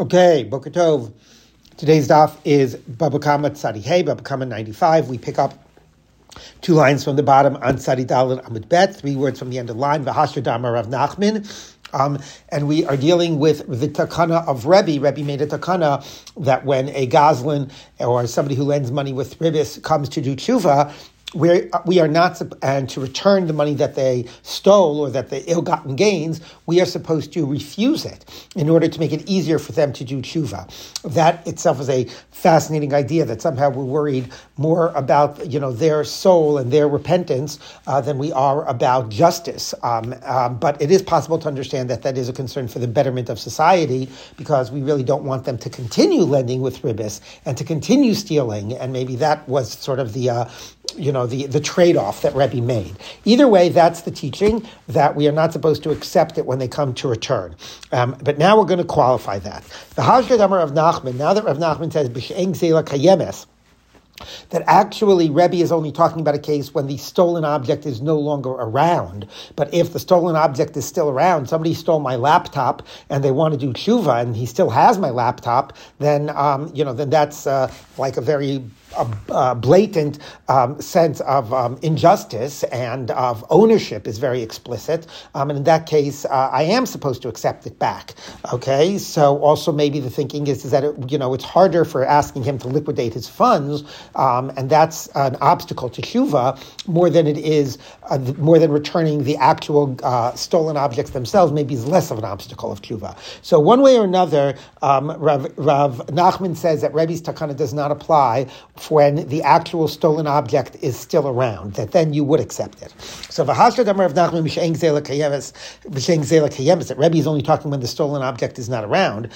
Okay, Boker Tov. Today's daf is Baba Kama Tzadi Hey, Baba Kama 95. We pick up two lines from the bottom on Tzadi Dalin Amud Bet, three words from the end of the line, V'hasher Dama Rav Nachman. Um, and we are dealing with the takana of Rebbe. Rebbe made a takana that when a Goslin or somebody who lends money with ribis comes to do tshuva, we're, we are not, and to return the money that they stole or that they ill-gotten gains, we are supposed to refuse it in order to make it easier for them to do tshuva. That itself is a fascinating idea that somehow we're worried more about, you know, their soul and their repentance uh, than we are about justice. Um, um, but it is possible to understand that that is a concern for the betterment of society because we really don't want them to continue lending with ribis and to continue stealing. And maybe that was sort of the, uh, you know, the, the trade-off that Rebbe made. Either way, that's the teaching that we are not supposed to accept it when they come to return. Um, but now we're going to qualify that. The Hashgad of Nachman, now that Rav Nachman says, B'she'eng zela kayemes, that actually Rebbe is only talking about a case when the stolen object is no longer around. But if the stolen object is still around, somebody stole my laptop and they want to do tshuva and he still has my laptop, then um, you know then that's uh, like a very a, blatant um, sense of um, injustice and of ownership is very explicit. Um, and in that case, uh, I am supposed to accept it back. Okay, so also maybe the thinking is, is that it, you know it's harder for asking him to liquidate his funds, um, and that's an obstacle to tshuva more than it is uh, more than returning the actual uh, stolen objects themselves. Maybe is less of an obstacle of tshuva. So one way or another, um, Rav, Rav Nachman says that Rebbe's takana does not apply when the actual stolen object is still around, that then you would accept it. So of that Rebbe is only talking when the stolen object is not around.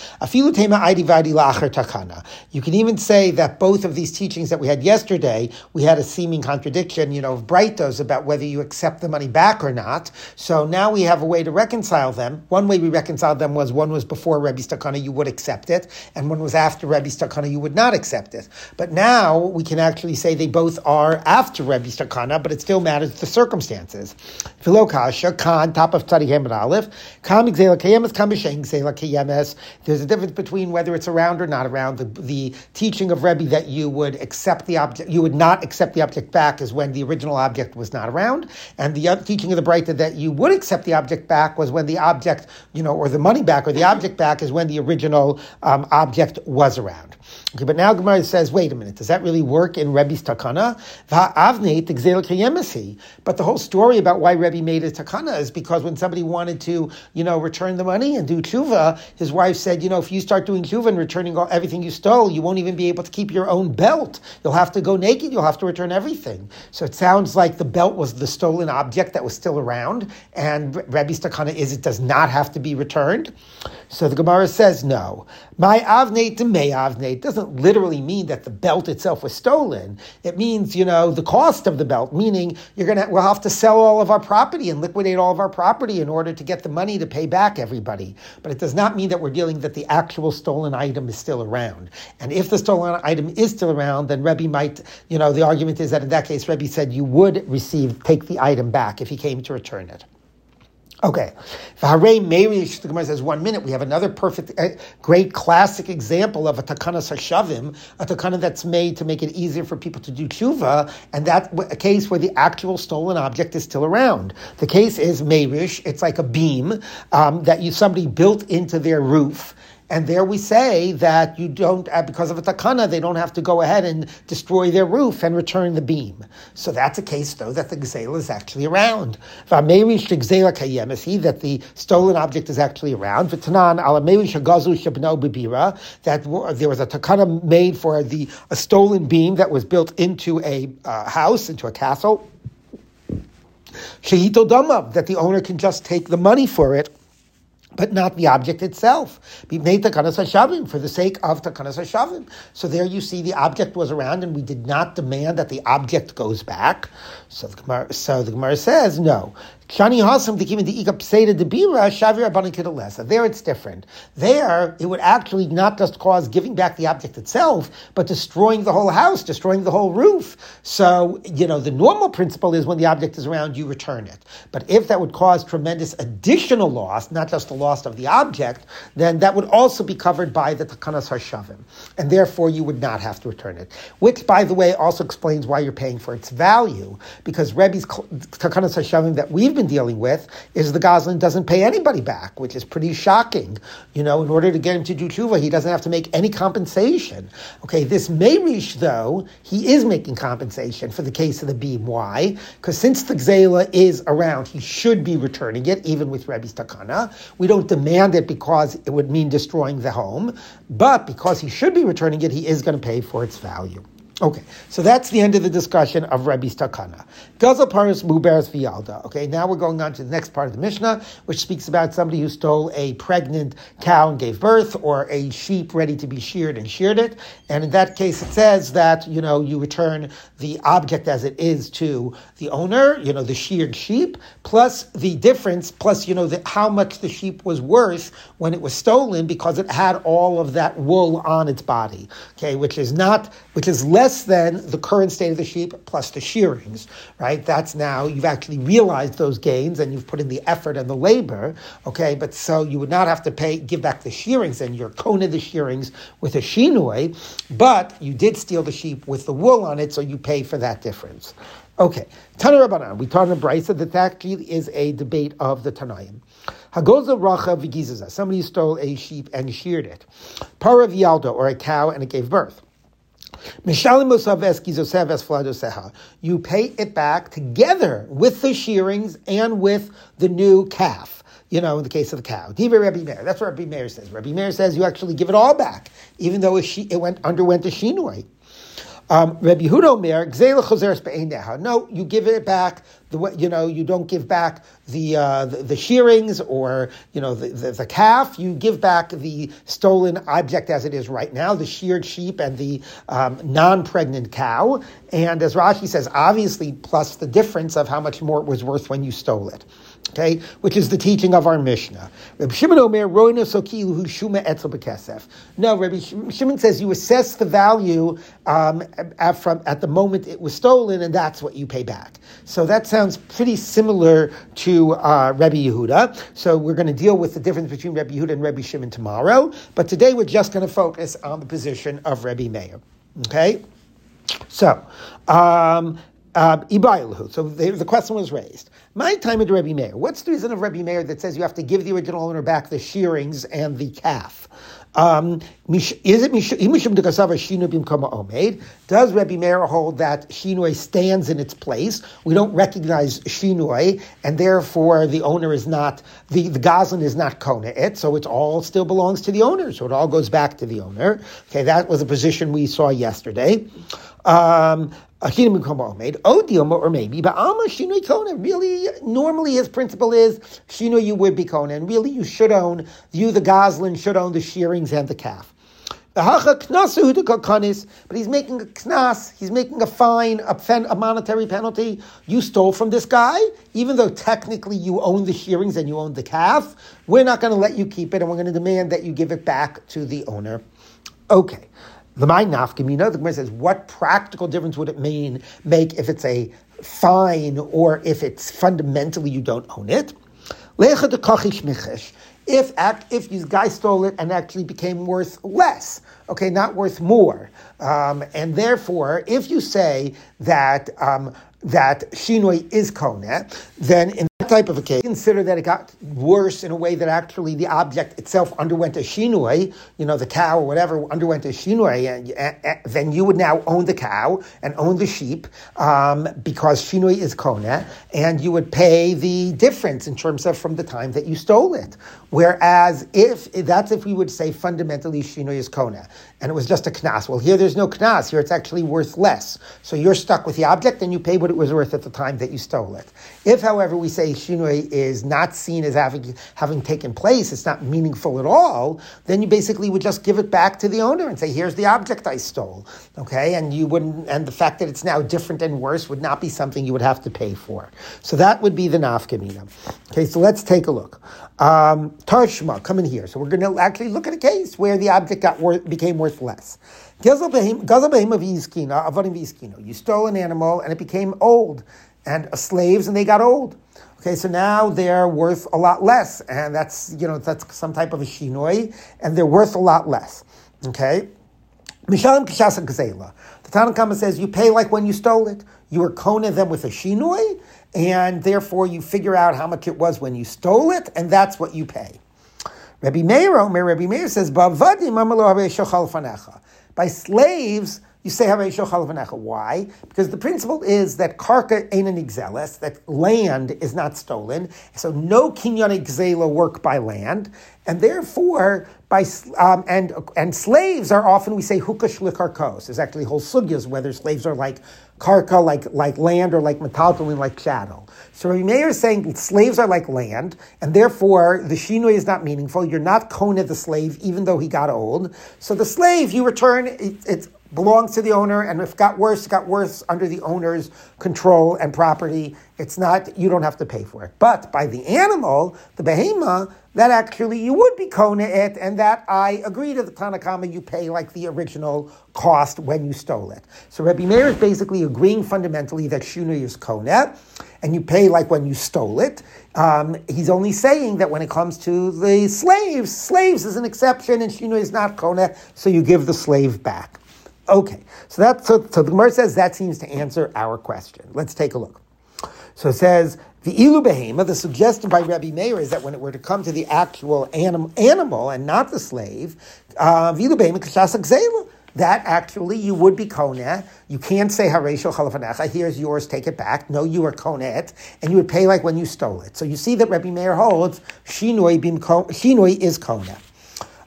You can even say that both of these teachings that we had yesterday, we had a seeming contradiction, you know, of Brightos about whether you accept the money back or not. So now we have a way to reconcile them. One way we reconciled them was one was before Rebbe's takana, you would accept it, and one was after Rebbe's takana, you would not accept it. But now now we can actually say they both are after Rebbe Takana, but it still matters the circumstances. Filokasha, Khan, top of Tzadi Hamid Aleph, Kam Xela Kayemes. There's a difference between whether it's around or not around. The, the teaching of Rebbe that you would accept the object, you would not accept the object back is when the original object was not around. And the teaching of the Breita that you would accept the object back was when the object, you know, or the money back or the object back is when the original um, object was around. Okay, but now Gemara says, wait a minute, does that really work in Rebbe's takana? But the whole story about why Rebbe made a takana is because when somebody wanted to, you know, return the money and do tshuva, his wife said, you know, if you start doing tshuva and returning all, everything you stole, you won't even be able to keep your own belt. You'll have to go naked. You'll have to return everything. So it sounds like the belt was the stolen object that was still around, and Rebbe's takana is it does not have to be returned. So the Gemara says no. My avnate to may avnate doesn't literally mean that the belt itself was stolen. It means, you know, the cost of the belt, meaning you're gonna we'll have to sell all of our property and liquidate all of our property in order to get the money to pay back everybody. But it does not mean that we're dealing that the actual stolen item is still around. And if the stolen item is still around, then Rebbe might, you know, the argument is that in that case, Rebbe said you would receive, take the item back if he came to return it. Okay. V'harei Meirish, the Gemara says, one minute, we have another perfect, uh, great classic example of a takanas hashavim, a takana that's made to make it easier for people to do tshuva, and that's a case where the actual stolen object is still around. The case is Meirish, it's like a beam um, that you somebody built into their roof, and there we say that you don't, uh, because of a takana, they don't have to go ahead and destroy their roof and return the beam. So that's a case, though, that the gzela is actually around. That the stolen object is actually around. That there was a takana made for the a stolen beam that was built into a uh, house, into a castle. That the owner can just take the money for it but not the object itself. For the sake of takanas hashavim. So there you see the object was around, and we did not demand that the object goes back. So the Gemara, so the Gemara says no. Shani even the Ika Pseda de Bira, Shavir Abanikidalesa. There it's different. There, it would actually not just cause giving back the object itself, but destroying the whole house, destroying the whole roof. So, you know, the normal principle is when the object is around, you return it. But if that would cause tremendous additional loss, not just the loss of the object, then that would also be covered by the Takanas Hashavim. And therefore, you would not have to return it. Which, by the way, also explains why you're paying for its value, because Rebbe's Takanas Hashavim that we've been dealing with is the Goslin doesn't pay anybody back, which is pretty shocking. You know, in order to get him to do tshuva, he doesn't have to make any compensation. Okay, this Meirish, though, he is making compensation for the case of the beam. Why? Because since the Gzela is around, he should be returning it, even with Rebbe's Takana. We don't demand it because it would mean destroying the home, but because he should be returning it, he is going to pay for its value. Okay, so that's the end of the discussion of Rebbe's Takana. Gazel Paris Muberes Vialda. Okay, now we're going on to the next part of the Mishnah, which speaks about somebody who stole a pregnant cow and gave birth, or a sheep ready to be sheared and sheared it. And in that case, it says that, you know, you return the object as it is to the owner, you know, the sheared sheep, plus the difference, plus, you know, the, how much the sheep was worth when it was stolen because it had all of that wool on its body. Okay, which is not, which is less less than the current state of the sheep plus the shearings, right? That's now, you've actually realized those gains and you've put in the effort and the labor, okay? But so you would not have to pay, give back the shearings and you're kona the shearings with a shinoi, but you did steal the sheep with the wool on it, so you pay for that difference. Okay, Tana Rabbanan, we taught in brisa that that is a debate of the Tanaim. Hagoza racha v'gizaza, somebody stole a sheep and sheared it. Para vialdo, or a cow, and it gave birth. You pay it back together with the shearings and with the new calf. You know, in the case of the cow. That's what Rabbi Meir says. Rabbi Meir says you actually give it all back, even though it, went underwent a shinoi. Um, Rabbi Hudo Mer, No, you give it back. The way, you know, you don't give back the, uh, the, the shearings or you know the, the, the, calf. You give back the stolen object as it is right now, the sheared sheep and the um, non-pregnant cow. And as Rashi says, obviously plus the difference of how much more it was worth when you stole it okay, which is the teaching of our Mishnah. Rabbi Shimon Omer, Roina Sokilu Shuma Etzel Bekesef. No, Rabbi Shimon says you assess the value um, at, from, at the moment it was stolen, and that's what you pay back. So that sounds pretty similar to uh, Rabbi Yehuda. So we're going to deal with the difference between Rabbi Yehuda and Rabbi Shimon tomorrow, but today we're just going to focus on the position of Rabbi Meir. Okay? So, um, uh, so the, question was raised. My time at Rebbe Meir. What's the reason of Rebbe Meir that says you have to give the original owner back the shearings and the calf? Um, is it? Does Rebbe Meir hold that Shinoi stands in its place? We don't recognize Shinoi, and therefore the owner is not, the, the Goslin is not Kona it, so it all still belongs to the owner, so it all goes back to the owner. Okay, that was a position we saw yesterday. Um, made oh, or maybe, but Alma Shinoi Kona. Really, normally his principle is Shinoi you would be Kona, and really you should own, you the Goslin should own the shearings and the calf. But he's making a knas, he's making a fine, a, a, monetary penalty. You stole from this guy, even though technically you own the shearings and you own the calf. We're not going to let you keep it, and we're going to demand that you give it back to the owner. Okay. The mind nafkamina, the Gemara says, what practical difference would it mean make if it's a fine or if it's fundamentally you don't own it? If if these guys stole it and actually became worth less, okay, not worth more, um, and therefore, if you say that um, that shinoi is kone, then in type of a case, consider that it got worse in a way that actually the object itself underwent a shinui, you know, the cow or whatever underwent a shinui, and, then you would now own the cow and own the sheep um, because shinui is kona, and you would pay the difference in terms of from the time that you stole it. Whereas if that's if we would say fundamentally shinui is kona, and it was just a knas. Well, here there's no knas. Here it's actually worth less. So you're stuck with the object, and you pay what it was worth at the time that you stole it. If, however, we say shinui is not seen as having having taken place, it's not meaningful at all, then you basically would just give it back to the owner and say, "Here's the object I stole." Okay, and you wouldn't, and the fact that it's now different and worse would not be something you would have to pay for. So that would be the nafkamina. Okay, so let's take a look. Um, Tarshma, come in here. So we're going to actually look at a case where the object got became worth less. You stole an animal and it became old, and slaves and they got old. Okay, so now they're worth a lot less, and that's you know that's some type of a shinoi, and they're worth a lot less. Okay, Mishalim Kishasa Gazela. The Tanakhama says you pay like when you stole it. You were kona them with a shinoi, and therefore you figure out how much it was when you stole it, and that's what you pay. Rabbi Meir, Rabbi Meir says, by slaves, you say Why? Because the principle is that karka ain't an exelis, that land is not stolen, so no kinyan exela work by land, and therefore by um, and and slaves are often we say hukash likarkos. There's actually whole sugyas whether slaves are like karka, like like land, or like metaltalin, like chattel. So Rabbi Meir is saying slaves are like land, and therefore the shinoi is not meaningful. You're not kona the slave, even though he got old. So the slave you return it, it belongs to the owner, and if it got worse, it got worse under the owner's control and property. It's not you don't have to pay for it. But by the animal, the behema, that actually you would be kona it, and that I agree to the Tanakama, you pay like the original cost when you stole it. So Rabbi Meir is basically agreeing fundamentally that shuna is kona, and you pay like when you stole it. Um, he's only saying that when it comes to the slaves, slaves is an exception, and shuna is not kona, so you give the slave back. Okay, so that so, so the Gemara says that seems to answer our question. Let's take a look. So it says the ilu behema. The suggestion by Rabbi Meir is that when it were to come to the actual anim, animal and not the slave, uh, ilu behema kashasa that actually you would be kona. You can't say haresho chalafanecha. Here's yours, take it back. No, you are konet, and you would pay like when you stole it. So you see that Rabbi Meir holds shinoi bim shinoi is kona.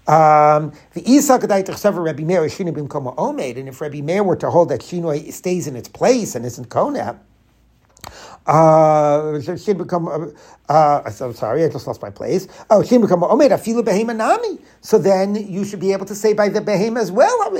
Um, the Isa Gadaitach Sever Rabbi Meir Shinoi bim koma omed, and if Rabbi Meir were to hold that shinoi stays in its place and isn't kona, uh, she'd become. Uh, I'm sorry, I just lost my place. Oh, she'd become omed afilu behema nami. So then you should be able to say by the behema as well.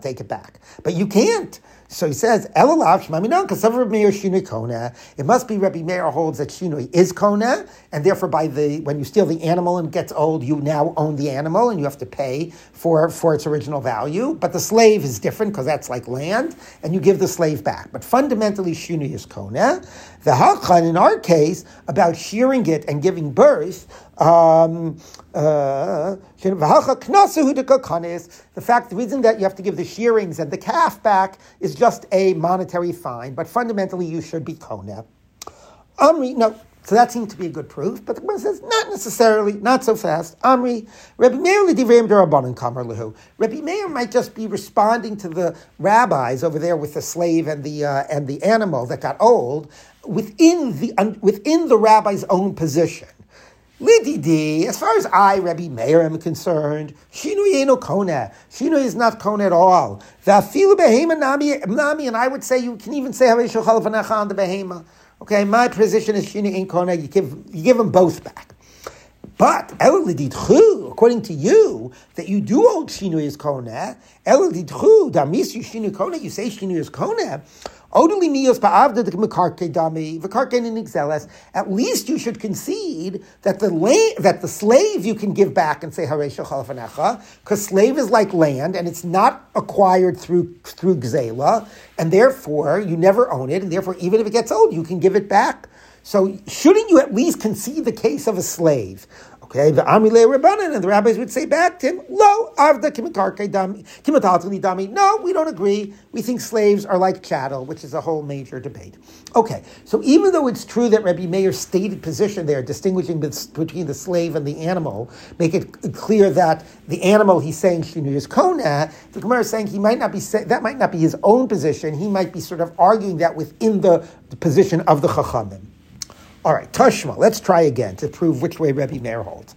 Take it back, but you can't. So he says, Elalav Shmaminon, Kasavar Meir Shinoi Kona. It must be Rabbi Meir holds that Shinoi is Kona, and therefore by the when you steal the animal and it gets old, you now own the animal and you have to pay for, for its original value. But the slave is different because that's like land, and you give the slave back. But fundamentally, Shinoi is Kona. The Hakhan, in our case, about shearing it and giving birth, um, uh, the fact, the reason that you have to give the shearings and the calf back is just a monetary fine, but fundamentally you should be kona. Amri, no, so that seemed to be a good proof, but the Gemara says not necessarily, not so fast. Amri, Rabbi Meir. Rabbi Meir might just be responding to the rabbis over there with the slave and the uh, and the animal that got old within the within the rabbi's own position. Lididi, as far as I, Rabbi Meir, am concerned, Shinui kona. Shinui is not kona at all. Vafilu behema nami, and I would say you can even say Haveshul Chalafanecha on the behema. Okay, my position is Shinui in kona. You give you give them both back. But El Lididchu, according to you, that you do hold Shinui is kona. Damis you Shinui kona. You say Shinui is kona. At least you should concede that the la- that the slave you can give back and say because slave is like land and it's not acquired through through gzela, and therefore you never own it, and therefore even if it gets old, you can give it back. So shouldn't you at least concede the case of a slave? Okay, the Amile Rabbanan, and the rabbis would say back to him, Lo, Avda Kimikarke Dami. No, we don't agree. We think slaves are like chattel, which is a whole major debate. Okay, so even though it's true that Rabbi Meir's stated position there, distinguishing between the slave and the animal, make it clear that the animal he's saying Shinu is Kona, the Gemara is saying he might not be that might not be his own position. He might be sort of arguing that within the, the position of the Chachamim. All right, Tashma. Let's try again to prove which way Rebbe Meir holds.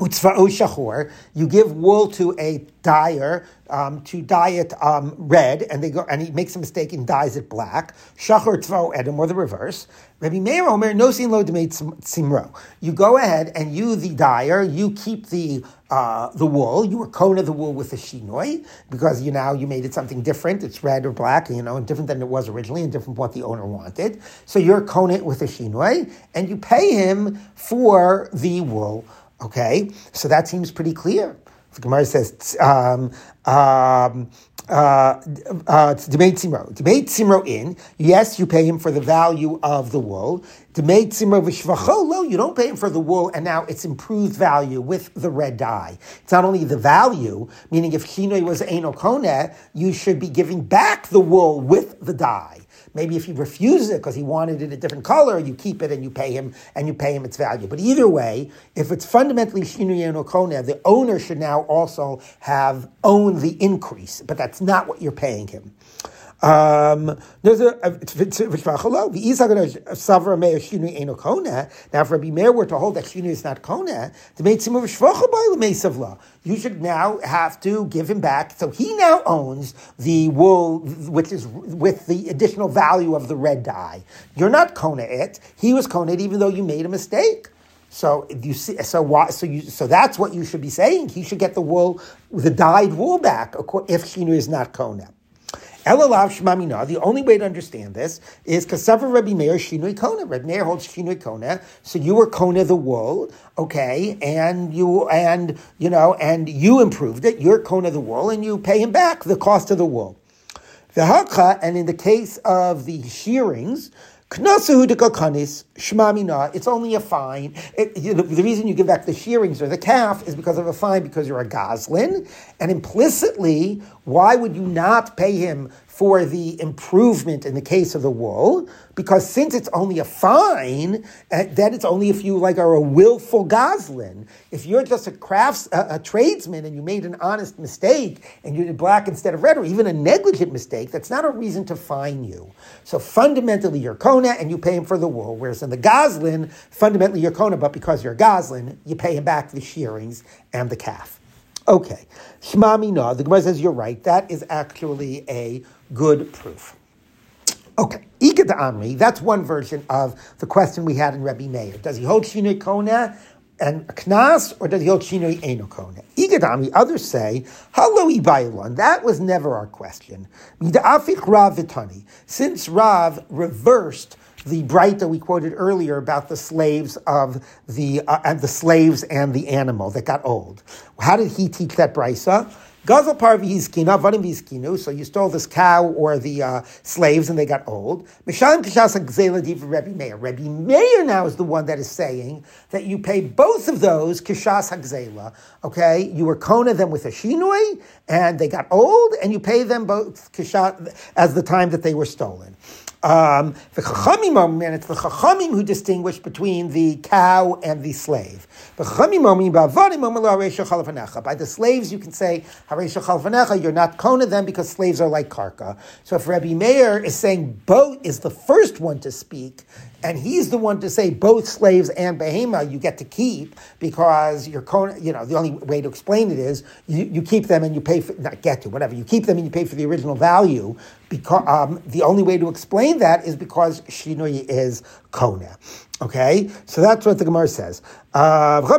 You give wool to a dyer um, to dye it um, red, and they go and he makes a mistake and dyes it black. Shachor tzva'o edom, or the reverse. Rabbi Meir Omer no sin lo simro. You go ahead and you, the dyer, you keep the uh, the wool. You were kona the wool with the shinoi because you now you made it something different. It's red or black, you know, and different than it was originally, and different from what the owner wanted. So you're kona it with a shinoi, and you pay him for the wool. Okay, so that seems pretty clear. The Gemara says, um, um, uh, uh, Simro. Demate Simro in, yes, you pay him for the value of the wool. Demate Simro v'shvacho, you don't pay him for the wool, and now it's improved value with the red dye. It's not only the value, meaning if Shinoi was Eno Kone, you should be giving back the wool with the dye. Maybe if he refuses it because he wanted it a different color, you keep it and you pay him and you pay him its value. But either way, if it's fundamentally Shinuye no Kone, the owner should now also have owned the increase, but that's not what you're paying him. Um, now, if Rabbi Meir were to hold that shinu is not kona, make some of shvacha you should now have to give him back. So he now owns the wool, which is with the additional value of the red dye. You're not kona it. He was kona it, even though you made a mistake. So you see, so why? So you, so that's what you should be saying. He should get the wool, the dyed wool back if shinu is not kona. The only way to understand this is Kasavar Rabbi Meir Shinui Kona. Rabbi Meir holds Shinui Kona. So you were Kona the wool, okay, and you and you know, and you improved it. You're Kona the wool, and you pay him back the cost of the wool. The Hakha, and in the case of the shearings, Knasahu de shmamina, it's only a fine. It, you the reason you give back the shearings or the calf is because of a fine, because you're a goslin. And implicitly, why would you not pay him for the improvement in the case of the wool, because since it's only a fine, uh, then it's only if you like are a willful goslin. If you're just a crafts a, a, tradesman and you made an honest mistake and you did black instead of red, or even a negligent mistake, that's not a reason to fine you. So fundamentally, you're kona and you pay him for the wool. Whereas in the goslin, fundamentally you're kona, but because you're a goslin, you pay him back the shearings and the calf. Okay, Shma Mina, the Gemara says you're right. That is actually a good proof. Okay, Ika Amri, that's one version of the question we had in Rebbe Meir. Does he hold Shinoi Kona and Knas, or does he hold Shinoi Eno Kona? Amri, others say, Hello Ibailon, that was never our question. Rav Vitani, since Rav reversed the bright that we quoted earlier about the slaves of the uh, and the slaves and the animal that got old. How did he teach that brisa? So you stole this cow or the uh, slaves and they got old. Kishas Rebbe Meir. Rebbe Meir now is the one that is saying that you pay both of those kishas hagzela. Okay, you were kona them with a shinui and they got old, and you pay them both kishat as the time that they were stolen. Um, the chachamim and it's the chachamim who distinguish between the cow and the slave. By the slaves, you can say you're not kona them because slaves are like karka. So if Rabbi Meir is saying both is the first one to speak, and he's the one to say both slaves and behema you get to keep because you're, you know, the only way to explain it is you, you keep them and you pay for, not get to, whatever, you keep them and you pay for the original value. Because um, the only way to explain that is because shinui is kona. Okay, so that's what the Gemara says. Uh, so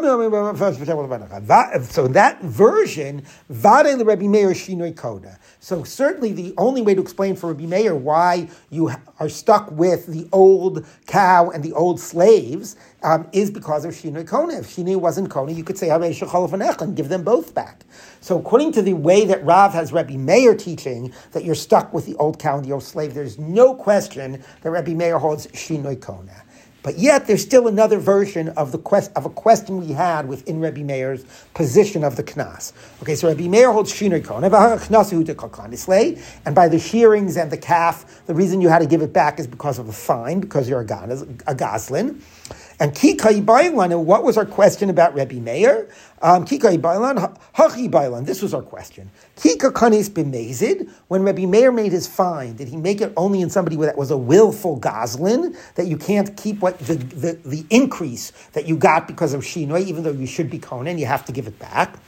in that version, Vade Rabbi Meir Shinoi Koda. So certainly the only way to explain for Rabbi Meir why you are stuck with the old cow and the old slaves um, is because of Shinoi Kona. If Shinoi wasn't Kona, you could say and give them both back. So according to the way that Rav has Rabbi Meir teaching that you're stuck with the old cow and the old slave, there's no question that Rabbi Meir holds Shinoi Kona. But yet, there's still another version of the quest of a question we had within Rabbi Meir's position of the knas. Okay, so Rabbi Meir holds shinoi and by the shearings and the calf, the reason you had to give it back is because of a fine, because you're a, a goslin. And Kikai Kika what was our question about Rabbi Meir? Um, Kika Bailan, Hachi Bailan. This was our question. Kika Kanis b'mezid. When Rabbi Meir made his fine, did he make it only in somebody that was a willful goslin that you can't keep what the, the, the increase that you got because of shinoi, even though you should be konen, you have to give it back.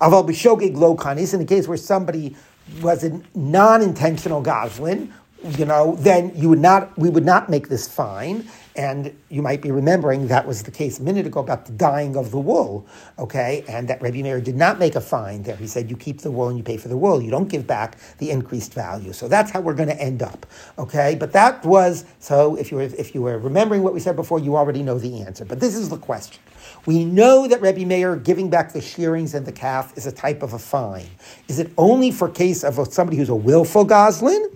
Aval b'shogeg lo kanis. In the case where somebody was a non-intentional goslin, you know, then you would not, we would not make this fine. And you might be remembering that was the case a minute ago about the dyeing of the wool, okay? And that Rabbi Meir did not make a fine there. He said you keep the wool and you pay for the wool. You don't give back the increased value. So that's how we're going to end up, okay? But that was so. If you were if you were remembering what we said before, you already know the answer. But this is the question. We know that Rabbi Meir giving back the shearings and the calf is a type of a fine. Is it only for case of somebody who's a willful goslin?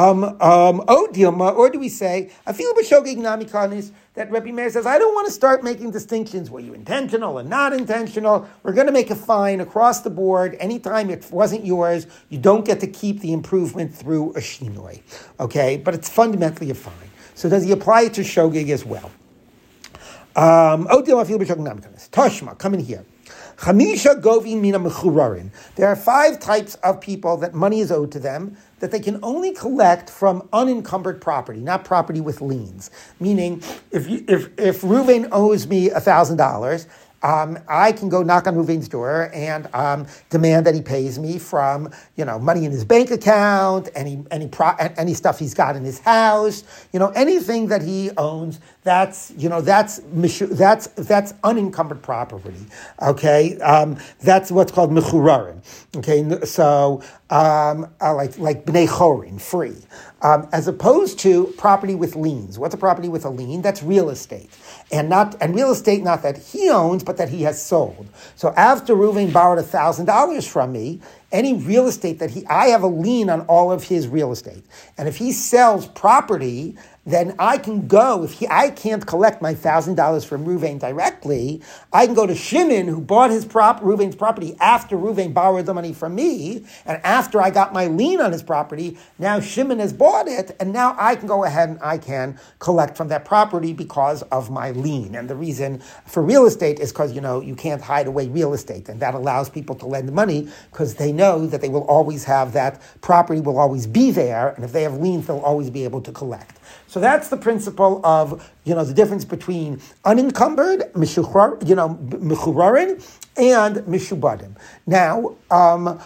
Um, um, oh, or do we say, feel b'shogig namikanis, that Rabbi Meir says, I don't want to start making distinctions. Were you intentional and not intentional? We're going to make a fine across the board. Anytime it wasn't yours, you don't get to keep the improvement through a shinoi. Okay? But it's fundamentally a fine. So does he apply it to shogig as well? Um, oh, Dilma, I feel b'shogig namikanis. Toshma, come in here. Chamisha govin mina mechurarin. There are five types of people that money is owed to them that they can only collect from unencumbered property, not property with liens. Meaning, if you, if if Ruvain owes me thousand dollars um, I can go knock on Ruvain's door and um, demand that he pays me from, you know, money in his bank account, any any pro, any stuff he's got in his house, you know, anything that he owns. That's you know that's that's that's unencumbered property. Okay, um, that's what's called mechurarin. Okay, so um, uh, like like bnei chorin, free, um, as opposed to property with liens. What's a property with a lien? That's real estate and not and real estate not that he owns, but that he has sold. So after Reuven borrowed thousand dollars from me, any real estate that he I have a lien on all of his real estate. And if he sells property then I can go, if he, I can't collect my $1,000 from Ruvain directly, I can go to Shimon, who bought his prop, Ruvain's property after Ruvain borrowed the money from me, and after I got my lien on his property, now Shimon has bought it, and now I can go ahead and I can collect from that property because of my lien. And the reason for real estate is because, you know, you can't hide away real estate, and that allows people to lend money because they know that they will always have that property will always be there, and if they have liens, they'll always be able to collect. So that's the principle of you know the difference between unencumbered, you know, mechurarin, and mishubadim. Now. Um,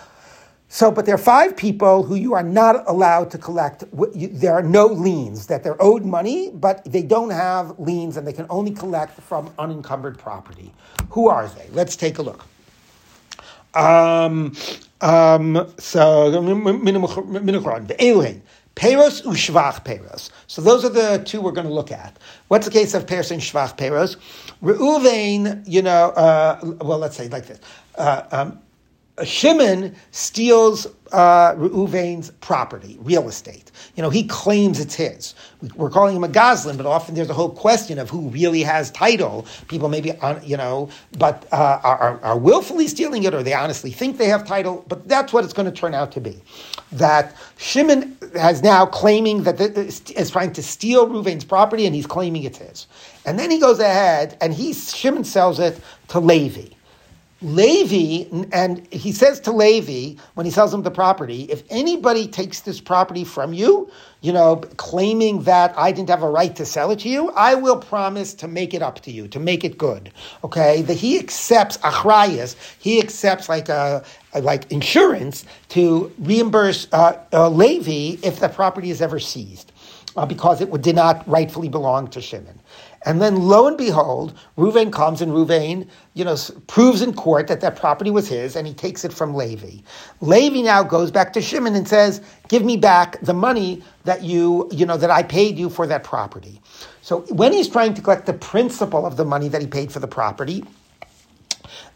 so, but there are five people who you are not allowed to collect. There are no liens, that they're owed money, but they don't have liens and they can only collect from unencumbered property. Who are they? Let's take a look. Um, um, so, Peros ushvach peros. So those are the two we're going to look at. What's the case of peros and shvach peros? Reuven, you know, uh, well, let's say like this. Uh, um, Shimon steals uh, Reuven's property, real estate. You know, he claims it's his. We're calling him a Goslin, but often there's a whole question of who really has title. People maybe, you know, but uh, are, are willfully stealing it or they honestly think they have title, but that's what it's going to turn out to be. That Shimon has now claiming that is trying to steal Reuven's property and he's claiming it's his. And then he goes ahead and he, Shimon sells it to Levi. Levi, and he says to Levi when he sells him the property, if anybody takes this property from you, you know, claiming that I didn't have a right to sell it to you, I will promise to make it up to you, to make it good. Okay, that he accepts achrayas, he accepts like a, a like insurance to reimburse uh, uh, Levi if the property is ever seized. Uh, because it did not rightfully belong to Shimon. And then lo and behold, Ruvain comes and Ruvain, you know, proves in court that that property was his and he takes it from Levi. Levi now goes back to Shimon and says, give me back the money that you, you know, that I paid you for that property. So when he's trying to collect the principal of the money that he paid for the property,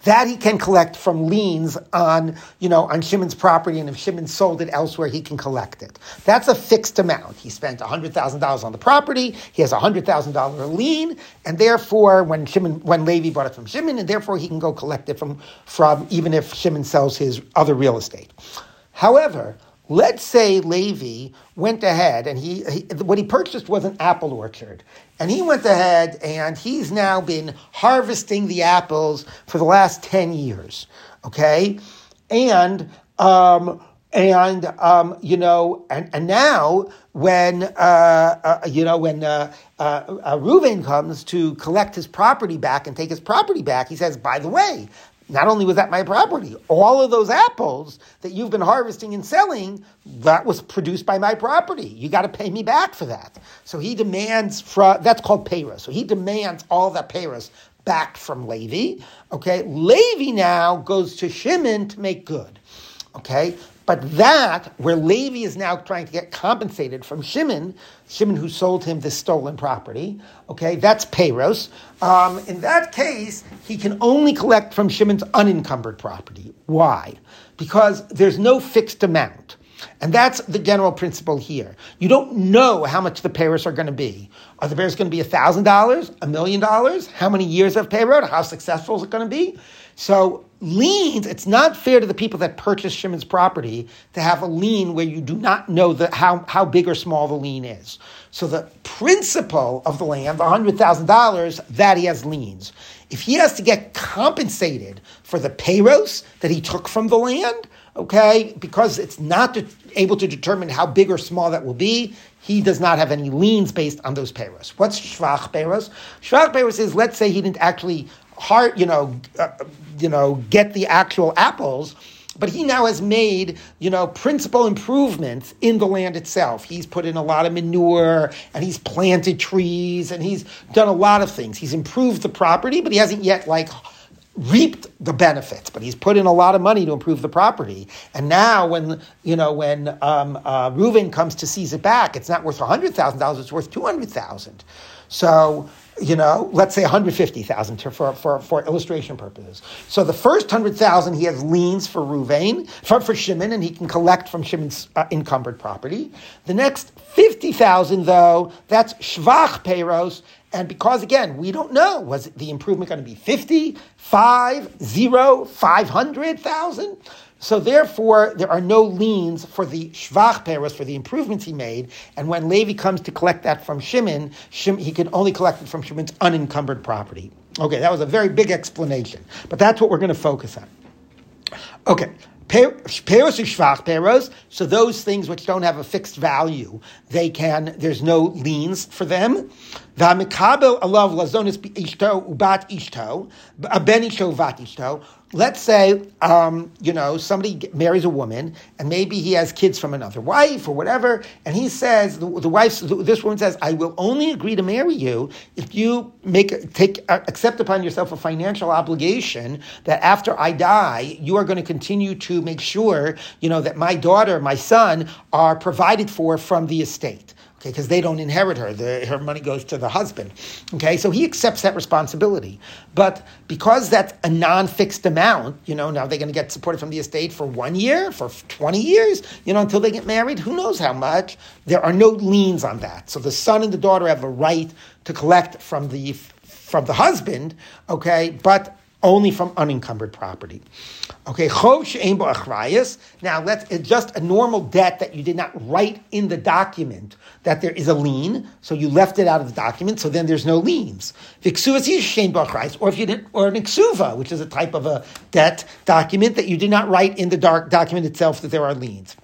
that he can collect from liens on, you know, on Shimon's property, and if Shimon sold it elsewhere, he can collect it. That's a fixed amount. He spent $100,000 on the property, he has a $100,000 lien, and therefore, when Shimon, when Levi bought it from Shimon, and therefore he can go collect it from, from even if Shimon sells his other real estate. However, let's say Levi went ahead and he, he, what he purchased was an apple orchard. And he went ahead and he's now been harvesting the apples for the last 10 years. Okay? And um, and um, you know, and, and now when uh, uh, you know when uh, uh, uh, Reuven comes to collect his property back and take his property back, he says, "By the way, not only was that my property, all of those apples that you've been harvesting and selling, that was produced by my property. You got to pay me back for that." So he demands from that's called payros. So he demands all that payros back from Levi. Okay, Levi now goes to Shimon to make good. Okay, but that, where Levi is now trying to get compensated from Shimon, Shimon who sold him this stolen property, okay, that's Payros. Um, in that case, he can only collect from Shimon's unencumbered property. Why? Because there's no fixed amount. And that's the general principle here. You don't know how much the payros are going to be. Are the payros going to be $1,000, a million dollars? How many years of payroll? How successful is it going to be? So liens, it's not fair to the people that purchase Shimon's property to have a lien where you do not know the, how, how big or small the lien is. So the principle of the land, the $100,000, that he has liens. If he has to get compensated for the payros that he took from the land, okay, because it's not de- able to determine how big or small that will be, he does not have any liens based on those payros. What's shvach payros? Shvach payros is, let's say he didn't actually heart, you know, uh, you know, get the actual apples. But he now has made, you know, principal improvements in the land itself. He's put in a lot of manure and he's planted trees and he's done a lot of things. He's improved the property, but he hasn't yet like reaped the benefits, but he's put in a lot of money to improve the property. And now, when you know when um, uh, Reuven comes to seize it back, it's not worth hundred thousand dollars; it's worth two hundred thousand. So you know, let's say 150,000 for, for, for illustration purposes. So the first 100,000 he has liens for Ruvain, for, for Shimon, and he can collect from Shimon's uh, encumbered property. The next 50,000 though, that's Shvach Peiros, and because again, we don't know, was the improvement going to be 50, 5, 0, 500,000? So therefore, there are no liens for the shvach peros, for the improvements he made. And when Levi comes to collect that from Shimon, Shim, he can only collect it from Shimon's unencumbered property. Okay, that was a very big explanation, but that's what we're going to focus on. Okay, Peros shvach peros, so those things which don't have a fixed value, they can, there's no liens for them. V'amikabel alav lazonis ishto ubat ishto, ben ishto vat ishto, let's say, um, you know, somebody marries a woman and maybe he has kids from another wife or whatever, and he says, the, the wife, this woman says, I will only agree to marry you if you make, take, uh, accept upon yourself a financial obligation that after I die, you are going to continue to make sure, you know, that my daughter, my son are provided for from the estate okay, because they don't inherit her. The, her money goes to the husband. Okay, so he accepts that responsibility. But because that's a non-fixed amount, you know, now they're going to get supported from the estate for one year, for 20 years, you know, until they get married, who knows how much. There are no liens on that. So the son and the daughter have a right to collect from the from the husband, okay, but only from unencumbered property. Okay, Now let's just a normal debt that you did not write in the document that there is a lien, so you left it out of the document, so then there's no liens. Or if you didn't, or an exuva, which is a type of a debt document that you did not write in the dark document itself that there are liens.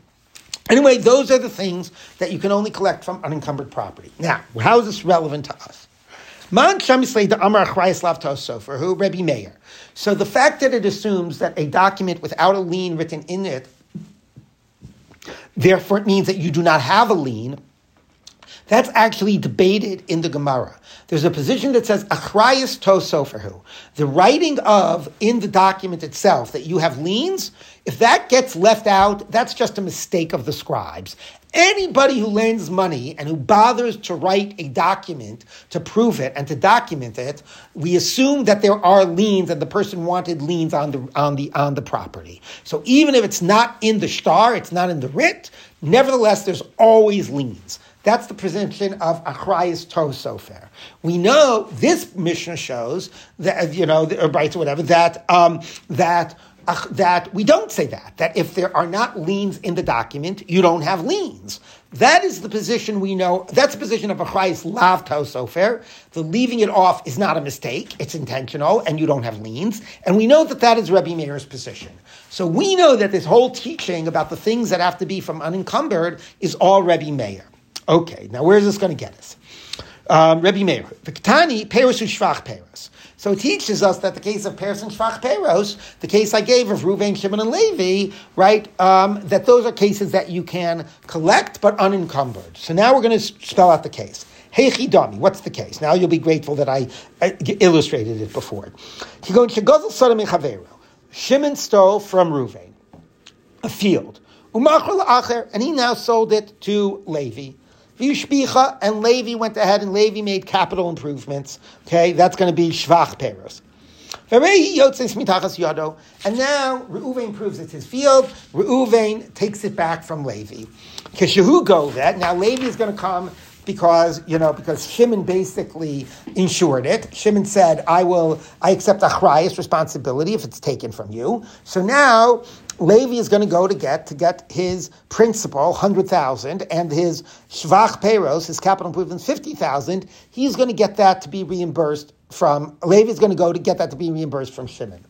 Anyway, those are the things that you can only collect from unencumbered property. Now, how is this relevant to us? Man the Amar for who Rebbe Meir. So the fact that it assumes that a document without a lien written in it, therefore it means that you do not have a lien, that's actually debated in the Gemara. There's a position that says achrayas to soferhu, the writing of in the document itself that you have liens. If that gets left out, that's just a mistake of the scribes. Anybody who lends money and who bothers to write a document to prove it and to document it, we assume that there are liens and the person wanted liens on the on the on the property. So even if it's not in the star, it's not in the writ, nevertheless, there's always liens. That's the position of Achrayas Tosofer. We know this Mishnah shows that you know, or or whatever that um, that that we don't say that. That if there are not liens in the document, you don't have liens. That is the position we know. That's the position of Achrayas Lav Tosofer. The leaving it off is not a mistake; it's intentional, and you don't have liens. And we know that that is Rebbe Meir's position. So we know that this whole teaching about the things that have to be from unencumbered is all Rebbe Meir. Okay, now where is this going to get us? Um, Rebbe Meir, the Ketani Peros Shvach Peros. So it teaches us that the case of Peros and Shvach Peros, the case I gave of Ruvain, Shimon, and Levi, right, um, that those are cases that you can collect but unencumbered. So now we're going to spell out the case. Hey Chidami, what's the case? Now you'll be grateful that I, I illustrated it before. Shimon stole from Ruvain a field, and he now sold it to Levi. And Levi went ahead and Levi made capital improvements. Okay, that's going to be Shvach Peros. And now Reuven proves it's his field. Reuven takes it back from Levi. Kishahu go that. Now Levi is going to come because you know because Shimon basically insured it. Shimon said, "I will, I accept achrayas responsibility if it's taken from you." So now Levi is going to go to get to get his principal hundred thousand and his shvach payros, his capital improvements fifty thousand. He's going to get that to be reimbursed from Levi is going to go to get that to be reimbursed from Shimon.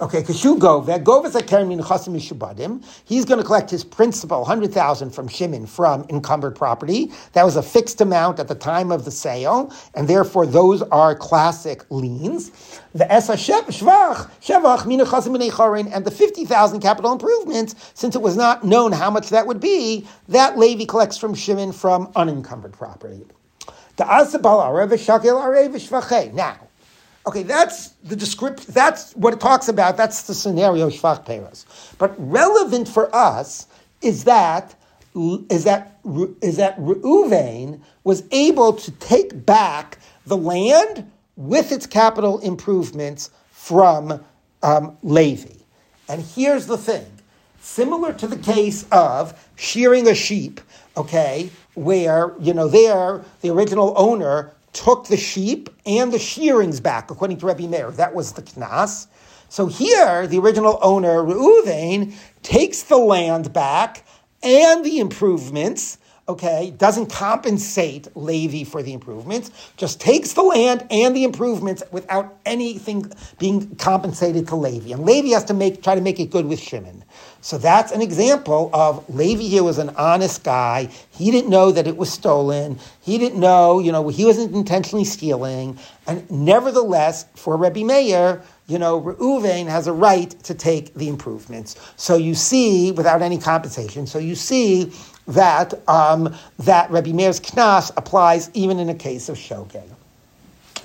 Okay, Kashu Gova, Gova Zakarim Chasim Mishubadim. He's going to collect his principal, 100,000 from Shimon from encumbered property. That was a fixed amount at the time of the sale, and therefore those are classic liens. The Esa Shvach, Shevach, Mina Chasim and the 50,000 capital improvements, since it was not known how much that would be, that Levi collects from Shimon from unencumbered property. Now, Okay, that's the description. That's what it talks about. That's the scenario shvach payros. But relevant for us is that is that is that Reuven was able to take back the land with its capital improvements from um, Levi. And here's the thing: similar to the case of shearing a sheep, okay, where you know there the original owner took the sheep and the shearings back, according to Rabbi Meir. That was the knas. So here, the original owner, Reuven, takes the land back and the improvements, okay, doesn't compensate Levi for the improvements, just takes the land and the improvements without anything being compensated to Levi. And Levi has to make try to make it good with Shimon. So that's an example of Levi here was an honest guy. He didn't know that it was stolen. He didn't know, you know, he wasn't intentionally stealing. And nevertheless, for Rebbe Meir, you know, Reuven has a right to take the improvements. So you see, without any compensation, so you see that um, that Rebbe Meir's knas applies even in a case of shogeg.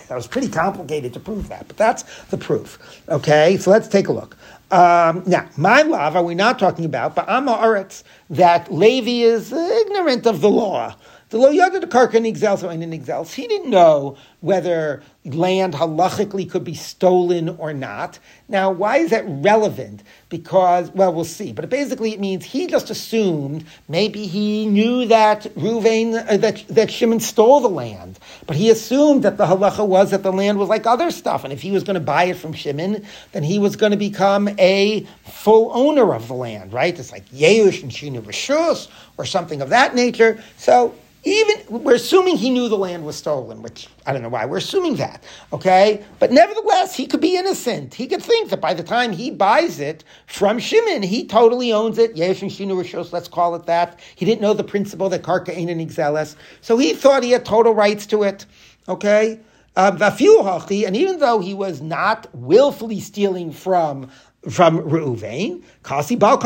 That was pretty complicated to prove that, but that's the proof. Okay, so let's take a look. Um, now, my love, are we not talking about? But I'm Amaretz, that Levi is ignorant of the law. The lo yada de karka nigzels or nigzels. He didn't know whether land halachically could be stolen or not. Now, why is that relevant? Because, well, we'll see. But basically, it means he just assumed maybe he knew that Ruvain, uh, that, that Shimon stole the land. But he assumed that the halacha was that the land was like other stuff. And if he was going to buy it from Shimon, then he was going to become a full owner of the land, right? It's like Yeush and Shina Rishus or something of that nature. So even we're assuming he knew the land was stolen, which I don't know why. We're assuming that, okay? But nevertheless, he could be innocent. He could think that by the time he buys it from Shimon, he totally owns it. Yesh and let's call it that. He didn't know the principle that Karka ain't an exeles, so he thought he had total rights to it, okay? Um, and even though he was not willfully stealing from from Reuven, Kasi Bal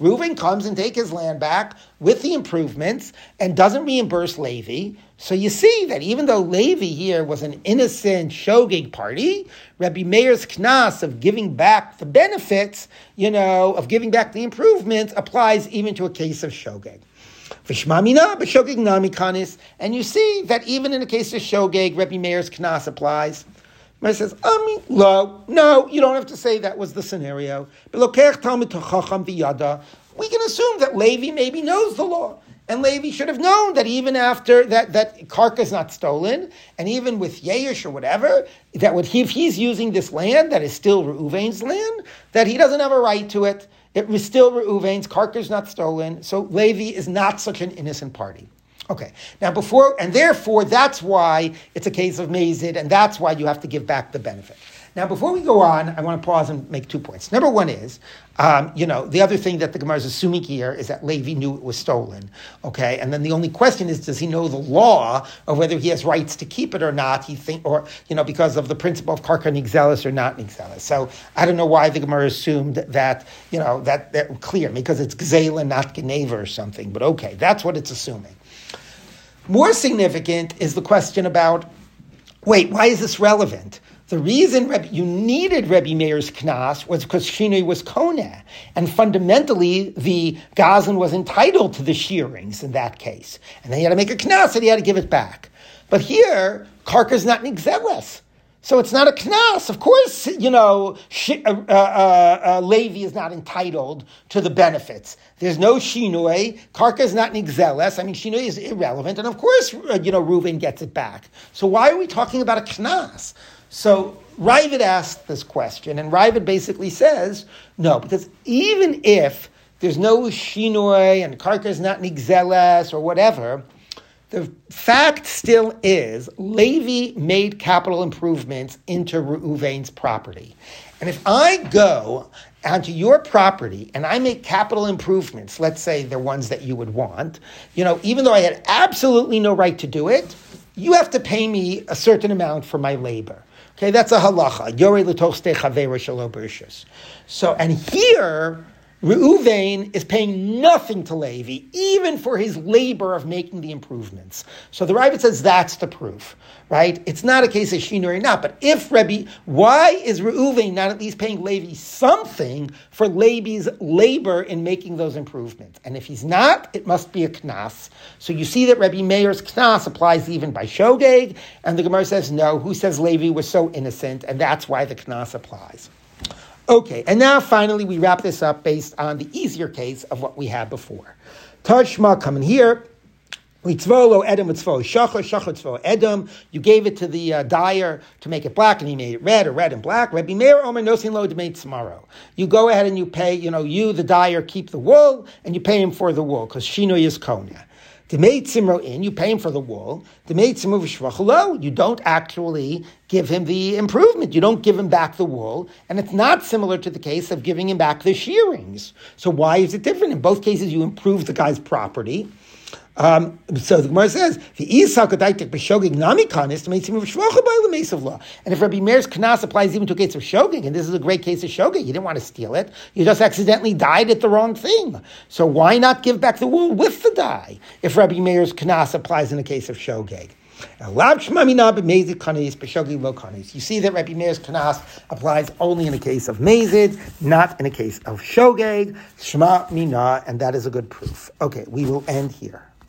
Reuven comes and take his land back with the improvements and doesn't reimburse Levi. So you see that even though Levi here was an innocent shogeg party, Rabbi Meir's knas of giving back the benefits, you know, of giving back the improvements applies even to a case of Khanis, and you see that even in a case of shogeg, Rabbi Meir's knas applies. Mary says, Ami lo. No, you don't have to say that was the scenario. We can assume that Levi maybe knows the law. And Levi should have known that even after that, that Karka is not stolen, and even with Yesh or whatever, that if he's using this land that is still Reuven's land, that he doesn't have a right to it. It was still Reuven's. Karka is not stolen. So Levi is not such an innocent party. Okay. Now, before, and therefore, that's why it's a case of mazid, and that's why you have to give back the benefit. Now, before we go on, I want to pause and make two points. Number one is, um, you know, the other thing that the Gemara is assuming here is that Levi knew it was stolen. Okay, and then the only question is, does he know the law of whether he has rights to keep it or not? He think, or you know, because of the principle of karka nigzelis or not nigzelis. So I don't know why the Gemara assumed that, you know, that, that clear because it's gzela, not geneva or something. But okay, that's what it's assuming. More significant is the question about, wait, why is this relevant? The reason you needed Rebbe Meir's knas was because Shinui was kona, and fundamentally the Gazan was entitled to the shearings in that case, and then he had to make a knas and he had to give it back. But here, Karka's not nigzeles. So it's not a knas. Of course, you know, uh, uh, uh, uh, Levi is not entitled to the benefits. There's no shinoi. Karka is not nigzeles. I mean, shinoi is irrelevant. And of course, uh, you know, Reuven gets it back. So why are we talking about a knas? So Raavad asked this question, and Raavad basically says, no, because even if there's no shinoi and karka is not nigzeles or whatever, the fact still is Levi made capital improvements into Reuven's property. And if I go onto your property and I make capital improvements, let's say they're ones that you would want, you know, even though I had absolutely no right to do it, you have to pay me a certain amount for my labor. Okay, that's a halacha. So, and here, Reuven is paying nothing to Levi, even for his labor of making the improvements. So the Raavad says that's the proof, right? It's not a case of shinoi or not. But if Rebbe, why is Reuven not at least paying Levi something for Levi's labor in making those improvements? And if he's not, it must be a knas. So you see that Rebbe Meir's knas applies even by Shogeg, and the Gemara says no. Who says Levi was so innocent, and that's why the knas applies. Okay, and now finally we wrap this up based on the easier case of what we had before. Tashma coming here. You gave it to the uh, dyer to make it black, and he made it red or red and black. Rabbi Meir Omer nosin lo tomorrow. You go ahead and you pay. You know, you the dyer keep the wool, and you pay him for the wool because shino is konya. The Simro in, you pay him for the wool. The Simro v'shvachalo, you don't actually give him the improvement. You don't give him back the wool. And it's not similar to the case of giving him back the shearings. So why is it different? In both cases, you improve the guy's property. Um, so the Gemara says, "The Isa kadaitik b'shogig nami kanis to make him shvacha by the law." And if Rabbi Meir's kanas applies even to a case of shogig, and this is a great case of shogig, you didn't want to steal it, you just accidentally dyed it the wrong thing. So why not give back the wool with the dye if Rabbi Meir's kanas applies in a case of shogig? You see that Rabbi Meir's kanas applies only in a case of mazid, not in a case of shogeg, shma mina, and that is a good proof. Okay, we will end here.